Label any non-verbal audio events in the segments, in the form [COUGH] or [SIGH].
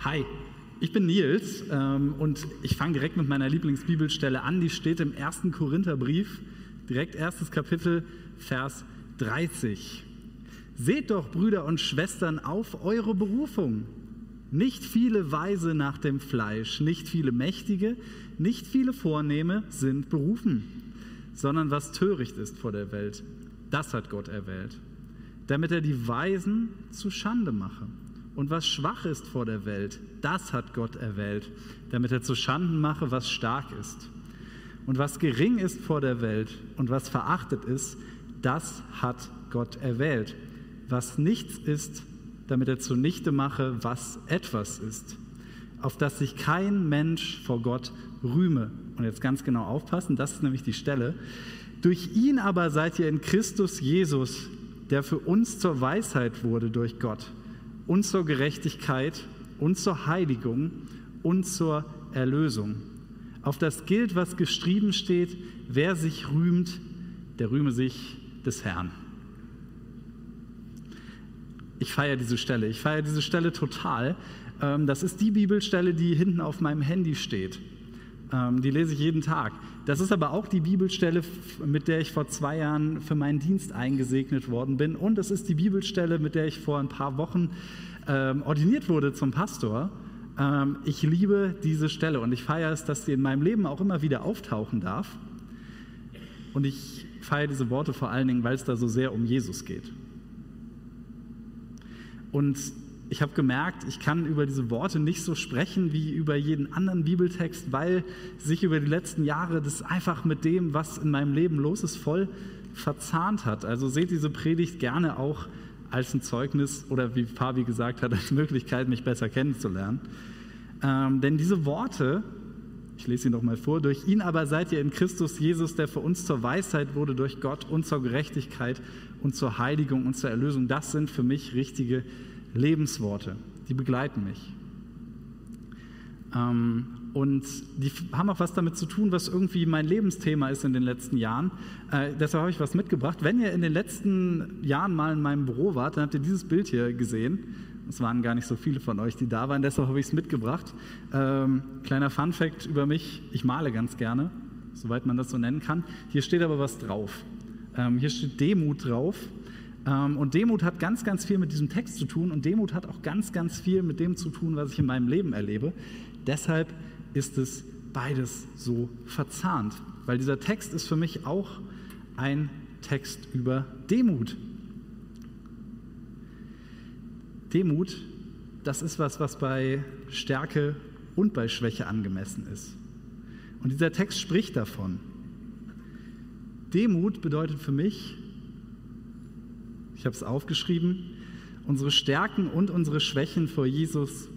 Hi, ich bin Nils ähm, und ich fange direkt mit meiner Lieblingsbibelstelle an. Die steht im ersten Korintherbrief, direkt erstes Kapitel, Vers 30. Seht doch, Brüder und Schwestern, auf eure Berufung. Nicht viele Weise nach dem Fleisch, nicht viele Mächtige, nicht viele Vornehme sind berufen, sondern was töricht ist vor der Welt, das hat Gott erwählt, damit er die Weisen zu Schande mache. Und was schwach ist vor der Welt, das hat Gott erwählt, damit er zu Schanden mache, was stark ist. Und was gering ist vor der Welt und was verachtet ist, das hat Gott erwählt. Was nichts ist, damit er zunichte mache, was etwas ist, auf das sich kein Mensch vor Gott rühme. Und jetzt ganz genau aufpassen, das ist nämlich die Stelle. Durch ihn aber seid ihr in Christus Jesus, der für uns zur Weisheit wurde durch Gott und zur Gerechtigkeit und zur Heiligung und zur Erlösung. Auf das gilt, was geschrieben steht, wer sich rühmt, der rühme sich des Herrn. Ich feiere diese Stelle. Ich feiere diese Stelle total. Ähm, das ist die Bibelstelle, die hinten auf meinem Handy steht. Ähm, die lese ich jeden Tag. Das ist aber auch die Bibelstelle, mit der ich vor zwei Jahren für meinen Dienst eingesegnet worden bin. Und es ist die Bibelstelle, mit der ich vor ein paar Wochen ähm, ordiniert wurde zum Pastor. Ähm, ich liebe diese Stelle und ich feiere es, dass sie in meinem Leben auch immer wieder auftauchen darf. Und ich feiere diese Worte vor allen Dingen, weil es da so sehr um Jesus geht. Und ich habe gemerkt, ich kann über diese Worte nicht so sprechen wie über jeden anderen Bibeltext, weil sich über die letzten Jahre das einfach mit dem, was in meinem Leben los ist, voll verzahnt hat. Also seht diese Predigt gerne auch als ein Zeugnis oder wie Fabi gesagt hat, als Möglichkeit, mich besser kennenzulernen. Ähm, denn diese Worte, ich lese sie nochmal vor, durch ihn aber seid ihr in Christus Jesus, der für uns zur Weisheit wurde durch Gott und zur Gerechtigkeit und zur Heiligung und zur Erlösung. Das sind für mich richtige Lebensworte, die begleiten mich. Ähm, und die haben auch was damit zu tun, was irgendwie mein Lebensthema ist in den letzten Jahren. Äh, deshalb habe ich was mitgebracht. Wenn ihr in den letzten Jahren mal in meinem Büro wart, dann habt ihr dieses Bild hier gesehen. Es waren gar nicht so viele von euch, die da waren, deshalb habe ich es mitgebracht. Ähm, kleiner Fun fact über mich, ich male ganz gerne, soweit man das so nennen kann. Hier steht aber was drauf. Ähm, hier steht Demut drauf. Ähm, und Demut hat ganz, ganz viel mit diesem Text zu tun und Demut hat auch ganz, ganz viel mit dem zu tun, was ich in meinem Leben erlebe. Deshalb ist es beides so verzahnt, weil dieser Text ist für mich auch ein Text über Demut. Demut, das ist was, was bei Stärke und bei Schwäche angemessen ist. Und dieser Text spricht davon. Demut bedeutet für mich, ich habe es aufgeschrieben, unsere Stärken und unsere Schwächen vor Jesus,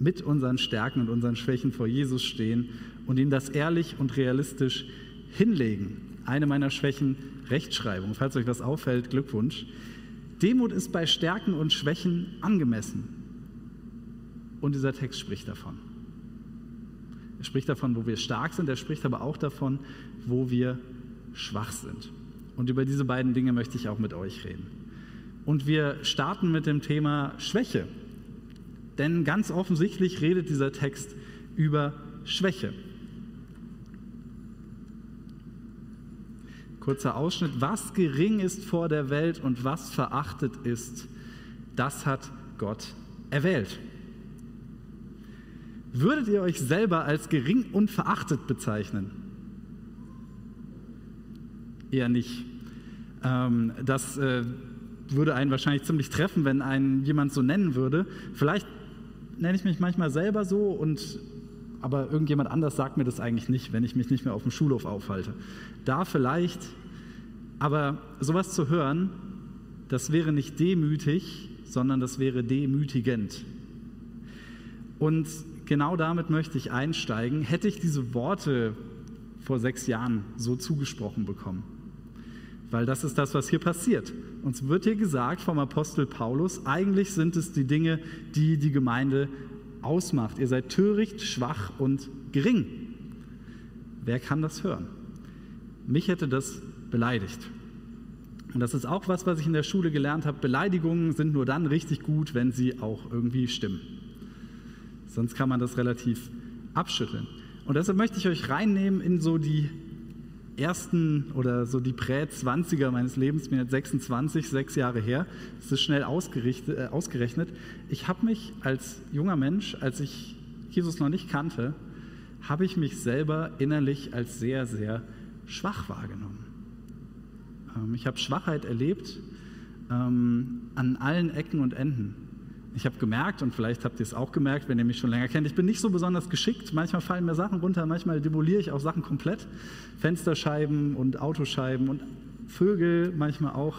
mit unseren Stärken und unseren Schwächen vor Jesus stehen und ihm das ehrlich und realistisch hinlegen. Eine meiner Schwächen, Rechtschreibung. Falls euch was auffällt, Glückwunsch. Demut ist bei Stärken und Schwächen angemessen. Und dieser Text spricht davon. Er spricht davon, wo wir stark sind, er spricht aber auch davon, wo wir schwach sind. Und über diese beiden Dinge möchte ich auch mit euch reden. Und wir starten mit dem Thema Schwäche. Denn ganz offensichtlich redet dieser Text über Schwäche. Kurzer Ausschnitt. Was gering ist vor der Welt und was verachtet ist, das hat Gott erwählt. Würdet ihr euch selber als gering und verachtet bezeichnen? Eher nicht. Ähm, das äh, würde einen wahrscheinlich ziemlich treffen, wenn einen jemand so nennen würde. Vielleicht nenne ich mich manchmal selber so und aber irgendjemand anders sagt mir das eigentlich nicht, wenn ich mich nicht mehr auf dem Schulhof aufhalte. Da vielleicht, aber sowas zu hören, das wäre nicht demütig, sondern das wäre demütigend. Und genau damit möchte ich einsteigen. Hätte ich diese Worte vor sechs Jahren so zugesprochen bekommen? Weil das ist das, was hier passiert. Uns wird hier gesagt vom Apostel Paulus, eigentlich sind es die Dinge, die die Gemeinde ausmacht. Ihr seid töricht, schwach und gering. Wer kann das hören? Mich hätte das beleidigt. Und das ist auch was, was ich in der Schule gelernt habe. Beleidigungen sind nur dann richtig gut, wenn sie auch irgendwie stimmen. Sonst kann man das relativ abschütteln. Und deshalb möchte ich euch reinnehmen in so die ersten oder so die Prä-20er meines Lebens, bin jetzt 26, sechs Jahre her, das ist schnell äh, ausgerechnet. Ich habe mich als junger Mensch, als ich Jesus noch nicht kannte, habe ich mich selber innerlich als sehr, sehr schwach wahrgenommen. Ähm, ich habe Schwachheit erlebt ähm, an allen Ecken und Enden. Ich habe gemerkt, und vielleicht habt ihr es auch gemerkt, wenn ihr mich schon länger kennt, ich bin nicht so besonders geschickt. Manchmal fallen mir Sachen runter, manchmal demoliere ich auch Sachen komplett. Fensterscheiben und Autoscheiben und Vögel manchmal auch.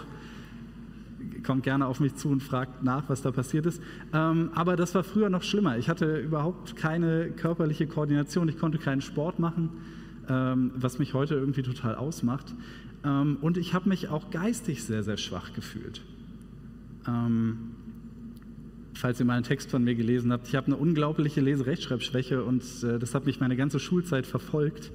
Kommt gerne auf mich zu und fragt nach, was da passiert ist. Ähm, aber das war früher noch schlimmer. Ich hatte überhaupt keine körperliche Koordination. Ich konnte keinen Sport machen, ähm, was mich heute irgendwie total ausmacht. Ähm, und ich habe mich auch geistig sehr, sehr schwach gefühlt. Ähm, falls ihr mal einen Text von mir gelesen habt, ich habe eine unglaubliche Leserechtschreibschwäche und äh, das hat mich meine ganze Schulzeit verfolgt.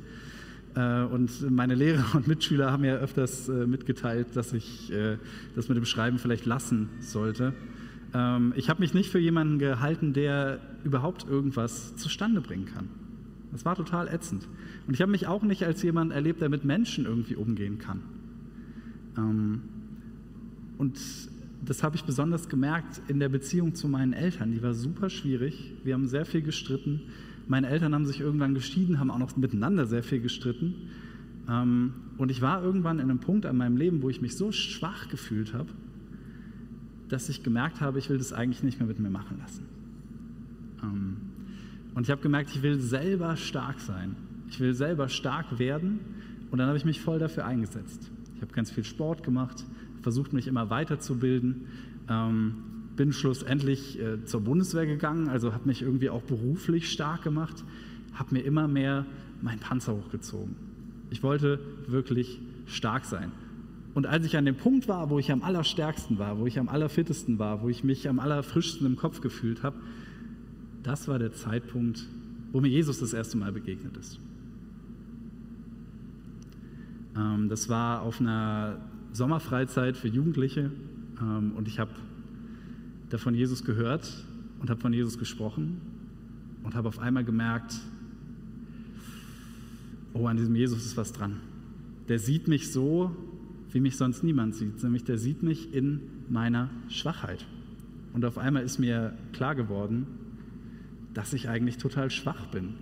Äh, und meine Lehrer [LAUGHS] und Mitschüler haben ja öfters äh, mitgeteilt, dass ich äh, das mit dem Schreiben vielleicht lassen sollte. Ähm, ich habe mich nicht für jemanden gehalten, der überhaupt irgendwas zustande bringen kann. Das war total ätzend. Und ich habe mich auch nicht als jemand erlebt, der mit Menschen irgendwie umgehen kann. Ähm, und das habe ich besonders gemerkt in der Beziehung zu meinen Eltern. Die war super schwierig. Wir haben sehr viel gestritten. Meine Eltern haben sich irgendwann geschieden, haben auch noch miteinander sehr viel gestritten. Ähm, und ich war irgendwann in einem Punkt an meinem Leben, wo ich mich so schwach gefühlt habe, dass ich gemerkt habe, ich will das eigentlich nicht mehr mit mir machen lassen. Ähm, und ich habe gemerkt, ich will selber stark sein. Ich will selber stark werden. Und dann habe ich mich voll dafür eingesetzt. Ich habe ganz viel Sport gemacht, versucht mich immer weiterzubilden. Ähm, bin schlussendlich äh, zur Bundeswehr gegangen, also habe mich irgendwie auch beruflich stark gemacht, habe mir immer mehr meinen Panzer hochgezogen. Ich wollte wirklich stark sein. Und als ich an dem Punkt war, wo ich am allerstärksten war, wo ich am allerfittesten war, wo ich mich am allerfrischsten im Kopf gefühlt habe, das war der Zeitpunkt, wo mir Jesus das erste Mal begegnet ist. Ähm, das war auf einer Sommerfreizeit für Jugendliche ähm, und ich habe davon Jesus gehört und habe von Jesus gesprochen und habe auf einmal gemerkt, oh, an diesem Jesus ist was dran. Der sieht mich so, wie mich sonst niemand sieht, nämlich der sieht mich in meiner Schwachheit. Und auf einmal ist mir klar geworden, dass ich eigentlich total schwach bin.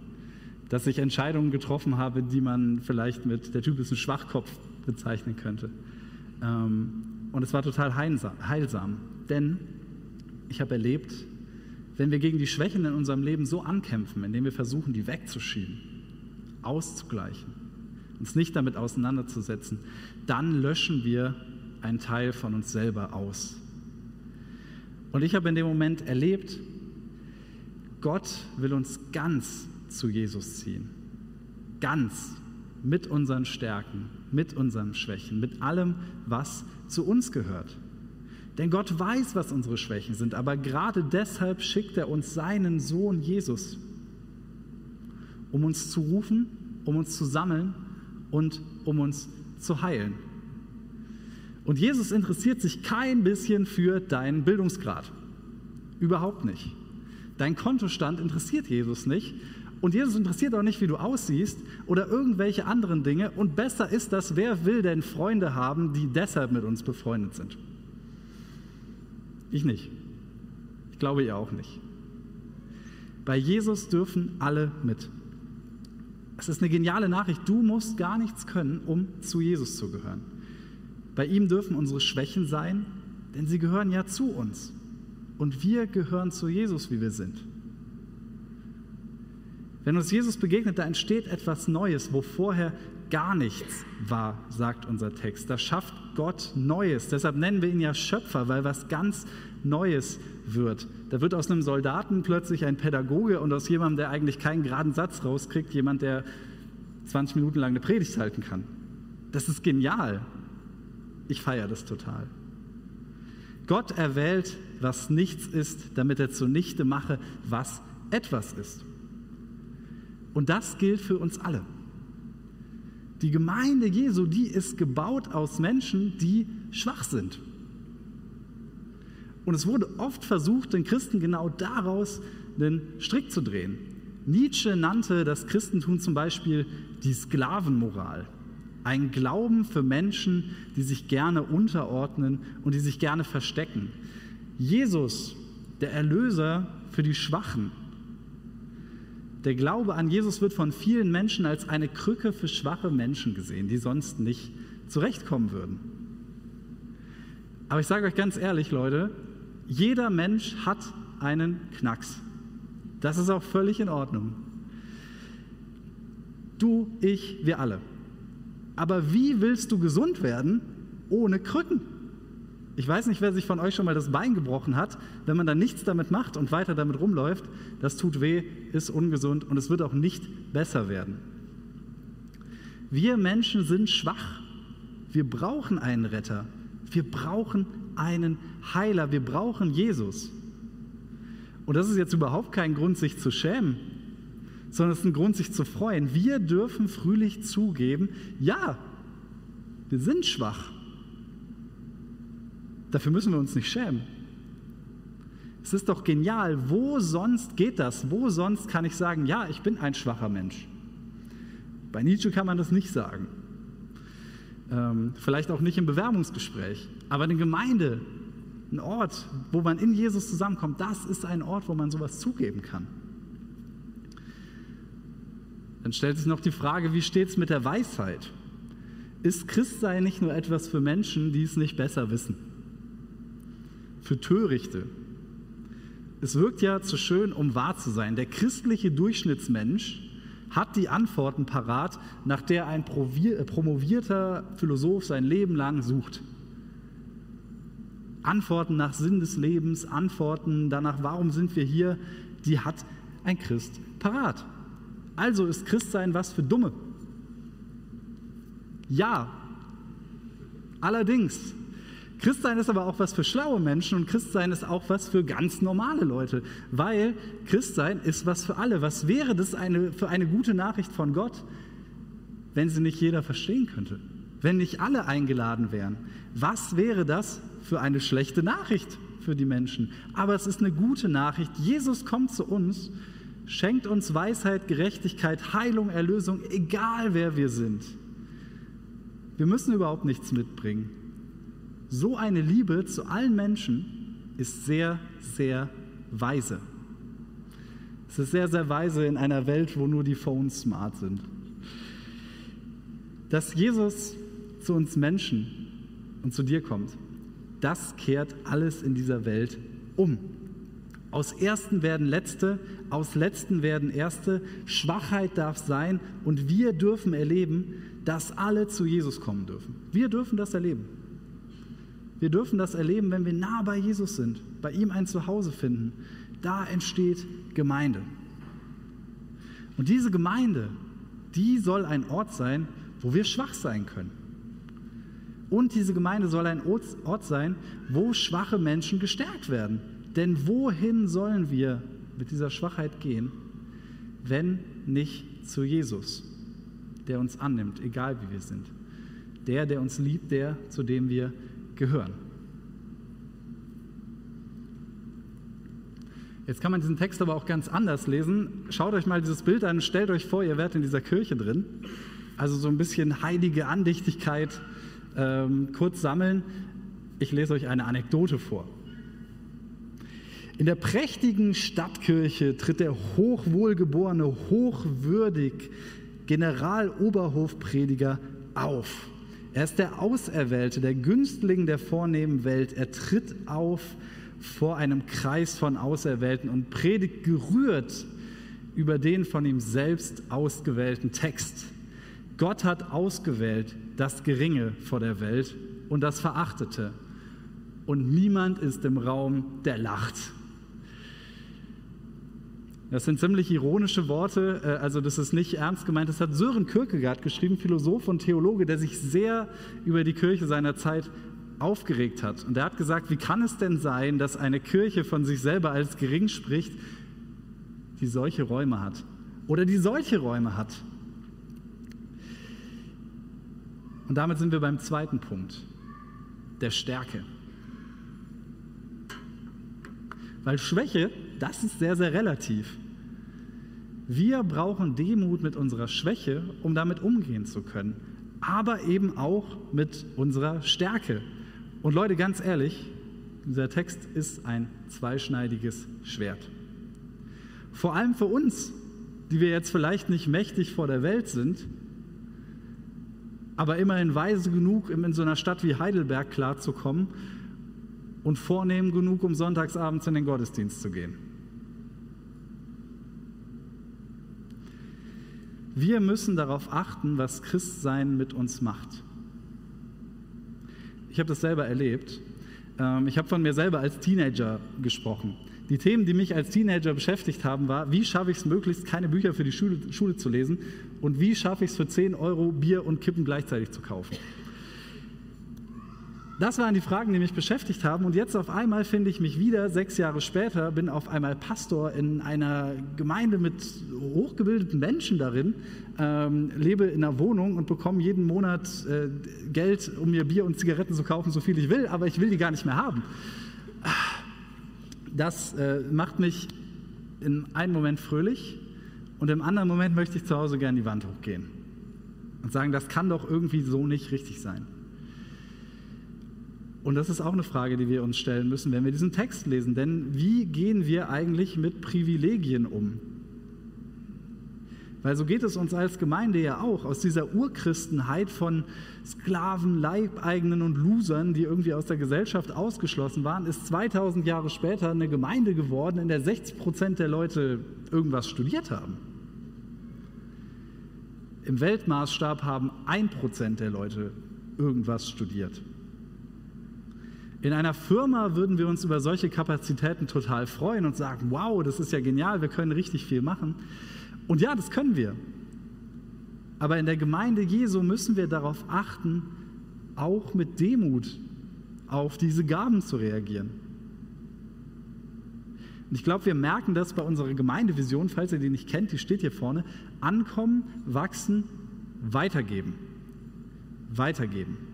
Dass ich Entscheidungen getroffen habe, die man vielleicht mit der Typ ist ein Schwachkopf bezeichnen könnte. Ähm, und es war total heilsam, denn ich habe erlebt, wenn wir gegen die Schwächen in unserem Leben so ankämpfen, indem wir versuchen, die wegzuschieben, auszugleichen, uns nicht damit auseinanderzusetzen, dann löschen wir einen Teil von uns selber aus. Und ich habe in dem Moment erlebt, Gott will uns ganz zu Jesus ziehen. Ganz mit unseren Stärken, mit unseren Schwächen, mit allem, was zu uns gehört. Denn Gott weiß, was unsere Schwächen sind, aber gerade deshalb schickt er uns seinen Sohn Jesus, um uns zu rufen, um uns zu sammeln und um uns zu heilen. Und Jesus interessiert sich kein bisschen für deinen Bildungsgrad. Überhaupt nicht. Dein Kontostand interessiert Jesus nicht. Und Jesus interessiert auch nicht, wie du aussiehst oder irgendwelche anderen Dinge. Und besser ist das, wer will denn Freunde haben, die deshalb mit uns befreundet sind? Ich nicht. Ich glaube ihr auch nicht. Bei Jesus dürfen alle mit. Es ist eine geniale Nachricht. Du musst gar nichts können, um zu Jesus zu gehören. Bei ihm dürfen unsere Schwächen sein, denn sie gehören ja zu uns und wir gehören zu Jesus, wie wir sind. Wenn uns Jesus begegnet, da entsteht etwas Neues, wo vorher gar nichts war, sagt unser Text. Da schafft Gott Neues. Deshalb nennen wir ihn ja Schöpfer, weil was ganz Neues wird. Da wird aus einem Soldaten plötzlich ein Pädagoge und aus jemandem, der eigentlich keinen geraden Satz rauskriegt, jemand, der 20 Minuten lang eine Predigt halten kann. Das ist genial. Ich feiere das total. Gott erwählt, was nichts ist, damit er zunichte mache, was etwas ist. Und das gilt für uns alle. Die Gemeinde Jesu, die ist gebaut aus Menschen, die schwach sind. Und es wurde oft versucht, den Christen genau daraus einen Strick zu drehen. Nietzsche nannte das Christentum zum Beispiel die Sklavenmoral. Ein Glauben für Menschen, die sich gerne unterordnen und die sich gerne verstecken. Jesus, der Erlöser für die Schwachen. Der Glaube an Jesus wird von vielen Menschen als eine Krücke für schwache Menschen gesehen, die sonst nicht zurechtkommen würden. Aber ich sage euch ganz ehrlich, Leute, jeder Mensch hat einen Knacks. Das ist auch völlig in Ordnung. Du, ich, wir alle. Aber wie willst du gesund werden ohne Krücken? Ich weiß nicht, wer sich von euch schon mal das Bein gebrochen hat. Wenn man dann nichts damit macht und weiter damit rumläuft, das tut weh, ist ungesund und es wird auch nicht besser werden. Wir Menschen sind schwach. Wir brauchen einen Retter. Wir brauchen einen Heiler. Wir brauchen Jesus. Und das ist jetzt überhaupt kein Grund, sich zu schämen, sondern es ist ein Grund, sich zu freuen. Wir dürfen fröhlich zugeben, ja, wir sind schwach. Dafür müssen wir uns nicht schämen. Es ist doch genial. Wo sonst geht das? Wo sonst kann ich sagen, ja, ich bin ein schwacher Mensch? Bei Nietzsche kann man das nicht sagen. Ähm, vielleicht auch nicht im Bewerbungsgespräch. Aber eine Gemeinde, ein Ort, wo man in Jesus zusammenkommt, das ist ein Ort, wo man sowas zugeben kann. Dann stellt sich noch die Frage, wie steht es mit der Weisheit? Ist Christsein nicht nur etwas für Menschen, die es nicht besser wissen? Für Törichte. Es wirkt ja zu schön, um wahr zu sein. Der christliche Durchschnittsmensch hat die Antworten parat, nach der ein äh, promovierter Philosoph sein Leben lang sucht. Antworten nach Sinn des Lebens, Antworten danach, warum sind wir hier, die hat ein Christ parat. Also ist Christsein was für Dumme. Ja, allerdings Christsein ist aber auch was für schlaue Menschen und Christsein ist auch was für ganz normale Leute, weil Christsein ist was für alle. Was wäre das eine, für eine gute Nachricht von Gott, wenn sie nicht jeder verstehen könnte? Wenn nicht alle eingeladen wären? Was wäre das für eine schlechte Nachricht für die Menschen? Aber es ist eine gute Nachricht. Jesus kommt zu uns, schenkt uns Weisheit, Gerechtigkeit, Heilung, Erlösung, egal wer wir sind. Wir müssen überhaupt nichts mitbringen. So eine Liebe zu allen Menschen ist sehr, sehr weise. Es ist sehr, sehr weise in einer Welt, wo nur die Phones smart sind. Dass Jesus zu uns Menschen und zu dir kommt, das kehrt alles in dieser Welt um. Aus Ersten werden Letzte, aus Letzten werden Erste. Schwachheit darf sein und wir dürfen erleben, dass alle zu Jesus kommen dürfen. Wir dürfen das erleben. Wir dürfen das erleben, wenn wir nah bei Jesus sind, bei ihm ein Zuhause finden. Da entsteht Gemeinde. Und diese Gemeinde, die soll ein Ort sein, wo wir schwach sein können. Und diese Gemeinde soll ein Ort sein, wo schwache Menschen gestärkt werden. Denn wohin sollen wir mit dieser Schwachheit gehen, wenn nicht zu Jesus, der uns annimmt, egal wie wir sind. Der, der uns liebt, der, zu dem wir gehören. Jetzt kann man diesen Text aber auch ganz anders lesen. Schaut euch mal dieses Bild an stellt euch vor, ihr werdet in dieser Kirche drin. Also so ein bisschen heilige Andächtigkeit ähm, kurz sammeln. Ich lese euch eine Anekdote vor. In der prächtigen Stadtkirche tritt der hochwohlgeborene, hochwürdig Generaloberhofprediger auf. Er ist der Auserwählte, der Günstling der vornehmen Welt. Er tritt auf vor einem Kreis von Auserwählten und predigt gerührt über den von ihm selbst ausgewählten Text. Gott hat ausgewählt das Geringe vor der Welt und das Verachtete. Und niemand ist im Raum, der lacht. Das sind ziemlich ironische Worte, äh, also das ist nicht ernst gemeint. Das hat Sören Kierkegaard geschrieben, Philosoph und Theologe, der sich sehr über die Kirche seiner Zeit aufgeregt hat. Und er hat gesagt, wie kann es denn sein, dass eine Kirche von sich selber als gering spricht, die solche Räume hat oder die solche Räume hat? Und damit sind wir beim zweiten Punkt. der Stärke. Weil Schwäche, das ist sehr, sehr relativ. Wir brauchen Demut mit unserer Schwäche, um damit umgehen zu können, aber eben auch mit unserer Stärke. Und Leute, ganz ehrlich, dieser Text ist ein zweischneidiges Schwert. Vor allem für uns, die wir jetzt vielleicht nicht mächtig vor der Welt sind, aber immerhin weise genug, in so einer Stadt wie Heidelberg klarzukommen und vornehm genug, um sonntagsabends in den Gottesdienst zu gehen. Wir müssen darauf achten, was Christsein mit uns macht. Ich habe das selber erlebt. Ähm, ich habe von mir selber als Teenager gesprochen. Die Themen, die mich als Teenager beschäftigt haben, war, wie schaffe ich es möglichst, keine Bücher für die Schule, Schule zu lesen und wie schaffe ich es für 10 Euro Bier und Kippen gleichzeitig zu kaufen. Das waren die Fragen, die mich beschäftigt haben. Und jetzt auf einmal finde ich mich wieder, sechs Jahre später, bin auf einmal Pastor in einer Gemeinde mit hochgebildeten Menschen darin, ähm, lebe in einer Wohnung und bekomme jeden Monat äh, Geld, um mir Bier und Zigaretten zu kaufen, so viel ich will, aber ich will die gar nicht mehr haben. Das äh, macht mich in einem Moment fröhlich und im anderen Moment möchte ich zu Hause gerne die Wand hochgehen und sagen, das kann doch irgendwie so nicht richtig sein. Und das ist auch eine Frage, die wir uns stellen müssen, wenn wir diesen Text lesen. Denn wie gehen wir eigentlich mit Privilegien um? Weil so geht es uns als Gemeinde ja auch. Aus dieser Urchristenheit von Sklaven, Leibeigenen und Losern, die irgendwie aus der Gesellschaft ausgeschlossen waren, ist 2000 Jahre später eine Gemeinde geworden, in der 60 Prozent der Leute irgendwas studiert haben. Im Weltmaßstab haben 1 Prozent der Leute irgendwas studiert. In einer Firma würden wir uns über solche Kapazitäten total freuen und sagen, wow, das ist ja genial, wir können richtig viel machen. Und ja, das können wir. Aber in der Gemeinde Jesu müssen wir darauf achten, auch mit Demut auf diese Gaben zu reagieren. Und ich glaube, wir merken das bei unserer Gemeindevision, falls ihr die nicht kennt, die steht hier vorne. Ankommen, wachsen, weitergeben. Weitergeben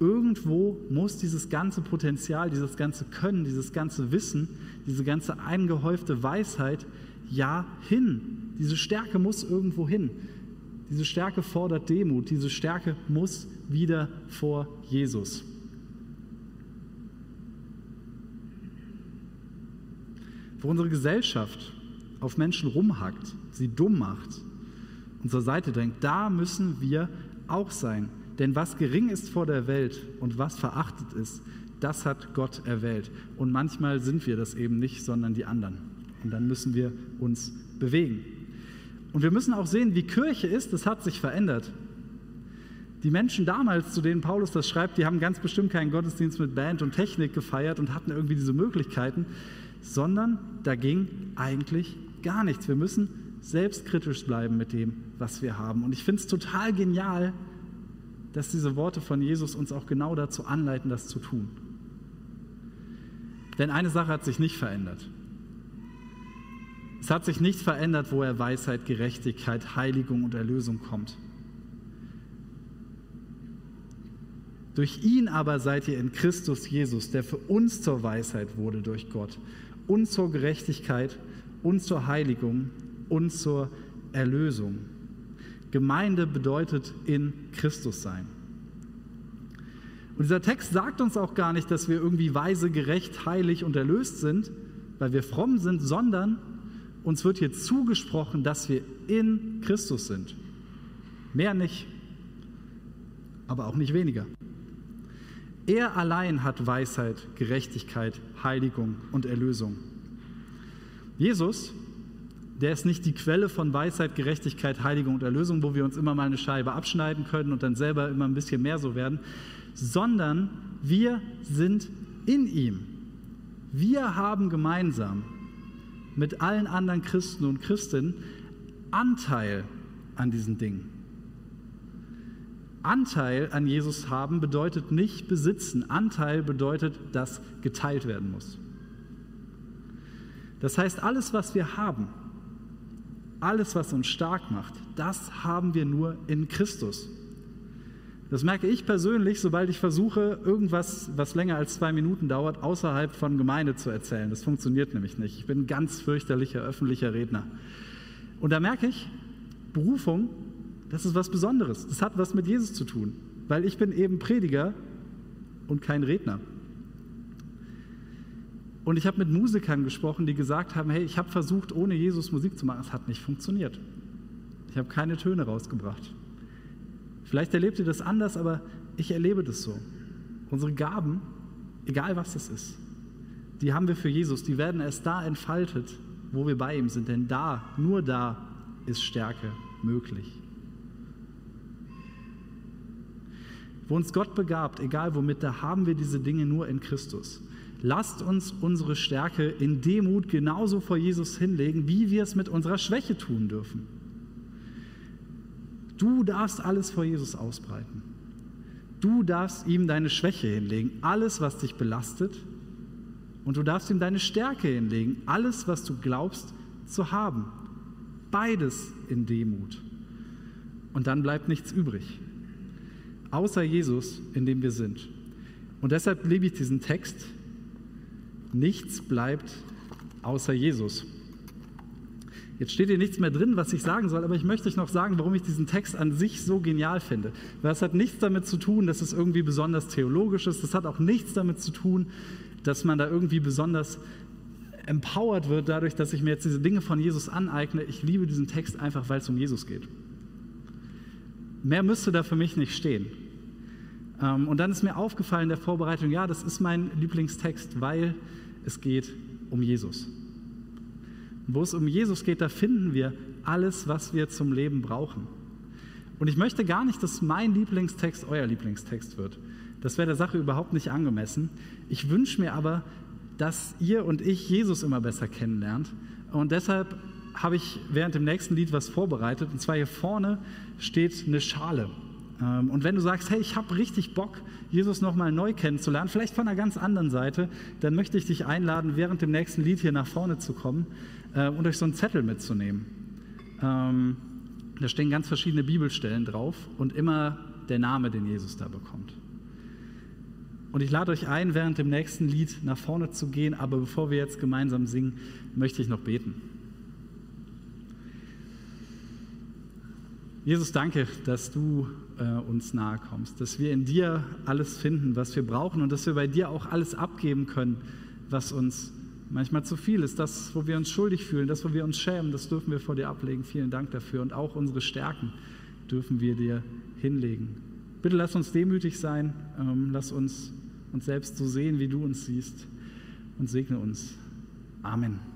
irgendwo muss dieses ganze Potenzial, dieses ganze Können, dieses ganze Wissen, diese ganze eingehäufte Weisheit ja hin. Diese Stärke muss irgendwo hin. Diese Stärke fordert Demut. Diese Stärke muss wieder vor Jesus. Wo unsere Gesellschaft auf Menschen rumhackt, sie dumm macht, unsere Seite drängt, da müssen wir auch sein. Denn was gering ist vor der Welt und was verachtet ist, das hat Gott erwählt. Und manchmal sind wir das eben nicht, sondern die anderen. Und dann müssen wir uns bewegen. Und wir müssen auch sehen, wie Kirche ist, das hat sich verändert. Die Menschen damals, zu denen Paulus das schreibt, die haben ganz bestimmt keinen Gottesdienst mit Band und Technik gefeiert und hatten irgendwie diese Möglichkeiten, sondern da ging eigentlich gar nichts. Wir müssen selbstkritisch bleiben mit dem, was wir haben. Und ich finde es total genial, dass diese Worte von Jesus uns auch genau dazu anleiten, das zu tun. Denn eine Sache hat sich nicht verändert. Es hat sich nicht verändert, woher Weisheit, Gerechtigkeit, Heiligung und Erlösung kommt. Durch ihn aber seid ihr in Christus Jesus, der für uns zur Weisheit wurde durch Gott und zur Gerechtigkeit und zur Heiligung und zur Erlösung. Gemeinde bedeutet in Christus sein. Und dieser Text sagt uns auch gar nicht, dass wir irgendwie weise, gerecht, heilig und erlöst sind, weil wir fromm sind, sondern uns wird hier zugesprochen, dass wir in Christus sind. Mehr nicht, aber auch nicht weniger. Er allein hat Weisheit, Gerechtigkeit, Heiligung und Erlösung. Jesus der ist nicht die Quelle von Weisheit, Gerechtigkeit, Heiligung und Erlösung, wo wir uns immer mal eine Scheibe abschneiden können und dann selber immer ein bisschen mehr so werden, sondern wir sind in ihm. Wir haben gemeinsam mit allen anderen Christen und Christinnen Anteil an diesen Dingen. Anteil an Jesus haben bedeutet nicht besitzen. Anteil bedeutet, dass geteilt werden muss. Das heißt, alles, was wir haben, alles, was uns stark macht, das haben wir nur in Christus. Das merke ich persönlich, sobald ich versuche, irgendwas, was länger als zwei Minuten dauert, außerhalb von Gemeinde zu erzählen. Das funktioniert nämlich nicht. Ich bin ein ganz fürchterlicher öffentlicher Redner. Und da merke ich, Berufung, das ist was Besonderes. Das hat was mit Jesus zu tun, weil ich bin eben Prediger und kein Redner. Und ich habe mit Musikern gesprochen, die gesagt haben, hey, ich habe versucht, ohne Jesus Musik zu machen. Es hat nicht funktioniert. Ich habe keine Töne rausgebracht. Vielleicht erlebt ihr das anders, aber ich erlebe das so. Unsere Gaben, egal was das ist, die haben wir für Jesus. Die werden erst da entfaltet, wo wir bei ihm sind. Denn da, nur da ist Stärke möglich. Wo uns Gott begabt, egal womit, da haben wir diese Dinge nur in Christus. Lasst uns unsere Stärke in Demut genauso vor Jesus hinlegen, wie wir es mit unserer Schwäche tun dürfen. Du darfst alles vor Jesus ausbreiten. Du darfst ihm deine Schwäche hinlegen, alles, was dich belastet. Und du darfst ihm deine Stärke hinlegen, alles, was du glaubst zu haben. Beides in Demut. Und dann bleibt nichts übrig, außer Jesus, in dem wir sind. Und deshalb liebe ich diesen Text, Nichts bleibt außer Jesus. Jetzt steht hier nichts mehr drin, was ich sagen soll, aber ich möchte euch noch sagen, warum ich diesen Text an sich so genial finde. Es hat nichts damit zu tun, dass es irgendwie besonders theologisch ist. Das hat auch nichts damit zu tun, dass man da irgendwie besonders empowered wird dadurch, dass ich mir jetzt diese Dinge von Jesus aneigne. Ich liebe diesen Text einfach, weil es um Jesus geht. Mehr müsste da für mich nicht stehen. Ähm, und dann ist mir aufgefallen in der Vorbereitung, ja, das ist mein Lieblingstext, weil es geht um Jesus. Und wo es um Jesus geht, da finden wir alles, was wir zum Leben brauchen. Und ich möchte gar nicht, dass mein Lieblingstext euer Lieblingstext wird. Das wäre der Sache überhaupt nicht angemessen. Ich wünsche mir aber, dass ihr und ich Jesus immer besser kennenlernt. Und deshalb habe ich während dem nächsten Lied was vorbereitet. Und zwar hier vorne steht eine Schale. Ähm, und wenn du sagst, hey, ich habe richtig Bock, Jesus nochmal neu kennenzulernen, vielleicht von einer ganz anderen Seite, dann möchte ich dich einladen, während dem nächsten Lied hier nach vorne zu kommen äh, und euch so einen Zettel mitzunehmen. Ähm, da stehen ganz verschiedene Bibelstellen drauf und immer der Name, den Jesus da bekommt. Und ich lade euch ein, während dem nächsten Lied nach vorne zu gehen, aber bevor wir jetzt gemeinsam singen, möchte ich noch beten. Jesus, danke, dass du äh, uns nahe kommst, dass wir in dir alles finden, was wir brauchen und dass wir bei dir auch alles abgeben können, was uns manchmal zu viel ist. Das, wo wir uns schuldig fühlen, das, wo wir uns schämen, das dürfen wir vor dir ablegen. Vielen Dank dafür. Und auch unsere Stärken dürfen wir dir hinlegen. Bitte lass uns demütig sein, ähm, lass uns uns selbst so sehen, wie du uns siehst und segne uns. Amen.